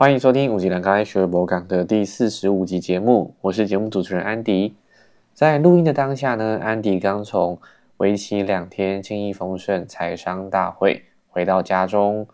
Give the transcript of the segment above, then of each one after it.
欢迎收听五级两开学博港的第四十五集节目，我是节目主持人安迪。在录音的当下呢，安迪刚从为期两天精益丰盛财商大会回到家中。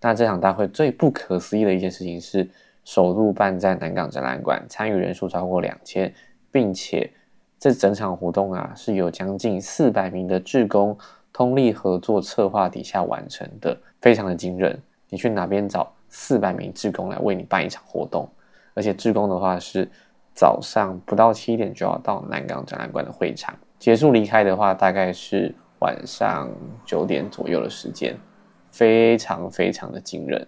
那这场大会最不可思议的一件事情是，首度办在南港展览馆，参与人数超过两千，并且这整场活动啊是有将近四百名的志工通力合作策划底下完成的，非常的惊人。你去哪边找？四百名志工来为你办一场活动，而且志工的话是早上不到七点就要到南港展览馆的会场，结束离开的话大概是晚上九点左右的时间，非常非常的惊人。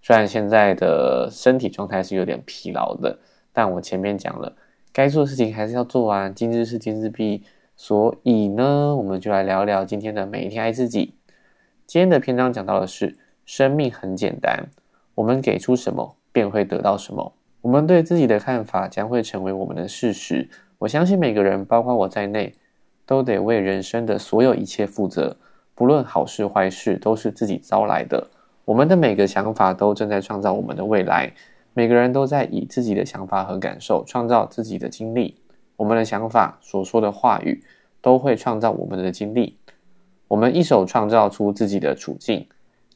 虽然现在的身体状态是有点疲劳的，但我前面讲了，该做的事情还是要做完。今日事今日毕，所以呢，我们就来聊聊今天的每一天爱自己。今天的篇章讲到的是生命很简单。我们给出什么，便会得到什么。我们对自己的看法将会成为我们的事实。我相信每个人，包括我在内，都得为人生的所有一切负责，不论好事坏事，都是自己招来的。我们的每个想法都正在创造我们的未来。每个人都在以自己的想法和感受创造自己的经历。我们的想法所说的话语，都会创造我们的经历。我们一手创造出自己的处境，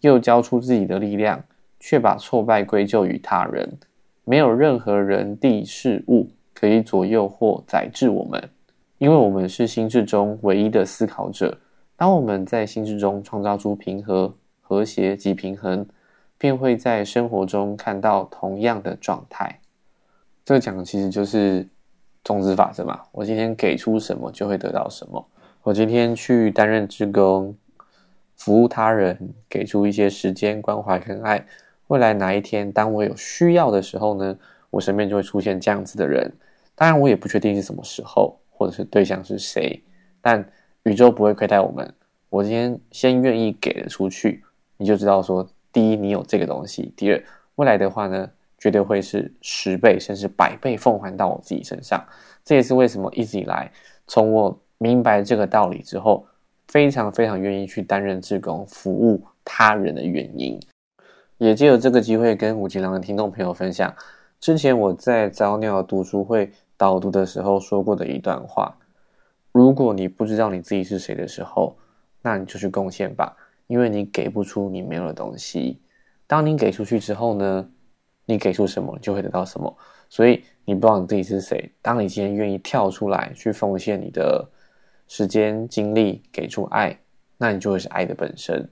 又交出自己的力量。却把挫败归咎于他人，没有任何人、地、事物可以左右或宰制我们，因为我们是心智中唯一的思考者。当我们在心智中创造出平和、和谐及平衡，便会在生活中看到同样的状态。这个讲的其实就是种子法则嘛。我今天给出什么，就会得到什么。我今天去担任职工，服务他人，给出一些时间、关怀跟爱。未来哪一天，当我有需要的时候呢，我身边就会出现这样子的人。当然，我也不确定是什么时候，或者是对象是谁。但宇宙不会亏待我们。我今天先愿意给了出去，你就知道说，第一，你有这个东西；第二，未来的话呢，绝对会是十倍甚至百倍奉还到我自己身上。这也是为什么一直以来，从我明白这个道理之后，非常非常愿意去担任志工，服务他人的原因。也借由这个机会，跟五吉郎的听众朋友分享，之前我在早鸟读书会导读的时候说过的一段话：如果你不知道你自己是谁的时候，那你就去贡献吧，因为你给不出你没有的东西。当你给出去之后呢，你给出什么，就会得到什么。所以你不知道你自己是谁，当你今天愿意跳出来去奉献你的时间、精力，给出爱，那你就会是爱的本身。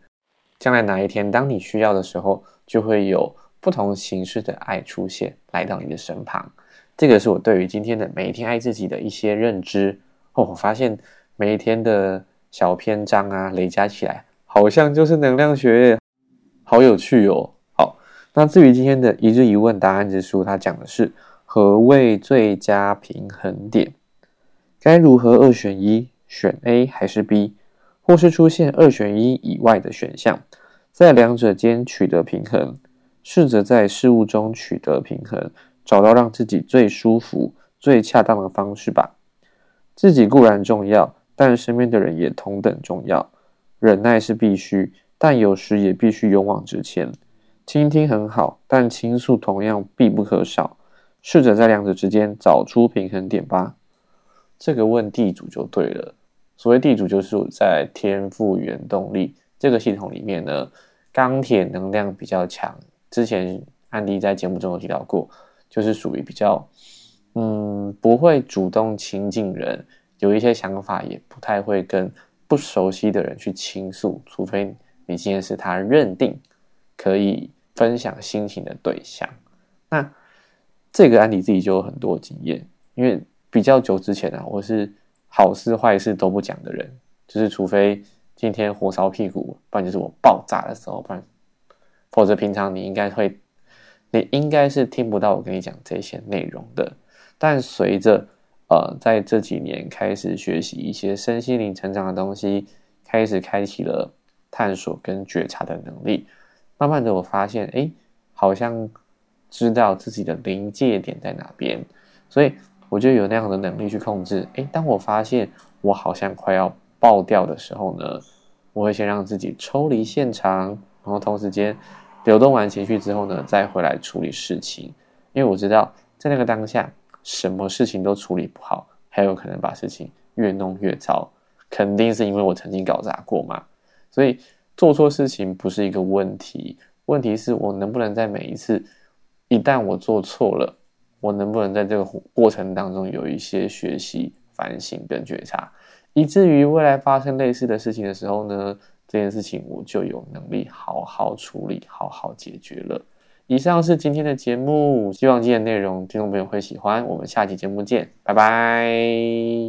将来哪一天，当你需要的时候，就会有不同形式的爱出现，来到你的身旁。这个是我对于今天的每一天爱自己的一些认知。哦，我发现每一天的小篇章啊，累加起来，好像就是能量学，好有趣哦。好，那至于今天的一日一问答案之书，它讲的是何谓最佳平衡点？该如何二选一，选 A 还是 B，或是出现二选一以外的选项？在两者间取得平衡，试着在事物中取得平衡，找到让自己最舒服、最恰当的方式吧。自己固然重要，但身边的人也同等重要。忍耐是必须，但有时也必须勇往直前。倾听很好，但倾诉同样必不可少。试着在两者之间找出平衡点吧。这个问地主就对了。所谓地主，就是在天赋原动力这个系统里面呢。钢铁能量比较强，之前安迪在节目中有提到过，就是属于比较，嗯，不会主动亲近人，有一些想法也不太会跟不熟悉的人去倾诉，除非你今天是他认定可以分享心情的对象。那这个安迪自己就有很多经验，因为比较久之前啊，我是好事坏事都不讲的人，就是除非。今天火烧屁股，不然就是我爆炸的时候，不然，否则平常你应该会，你应该是听不到我跟你讲这些内容的。但随着呃，在这几年开始学习一些身心灵成长的东西，开始开启了探索跟觉察的能力，慢慢的我发现，哎，好像知道自己的临界点在哪边，所以我就有那样的能力去控制。哎，当我发现我好像快要。爆掉的时候呢，我会先让自己抽离现场，然后同时间流动完情绪之后呢，再回来处理事情。因为我知道在那个当下，什么事情都处理不好，还有可能把事情越弄越糟，肯定是因为我曾经搞砸过嘛。所以做错事情不是一个问题，问题是我能不能在每一次，一旦我做错了，我能不能在这个过程当中有一些学习、反省跟觉察，以至于未来发生类似的事情的时候呢？这件事情我就有能力好好处理、好好解决了。以上是今天的节目，希望今天的内容听众朋友会喜欢。我们下期节目见，拜拜。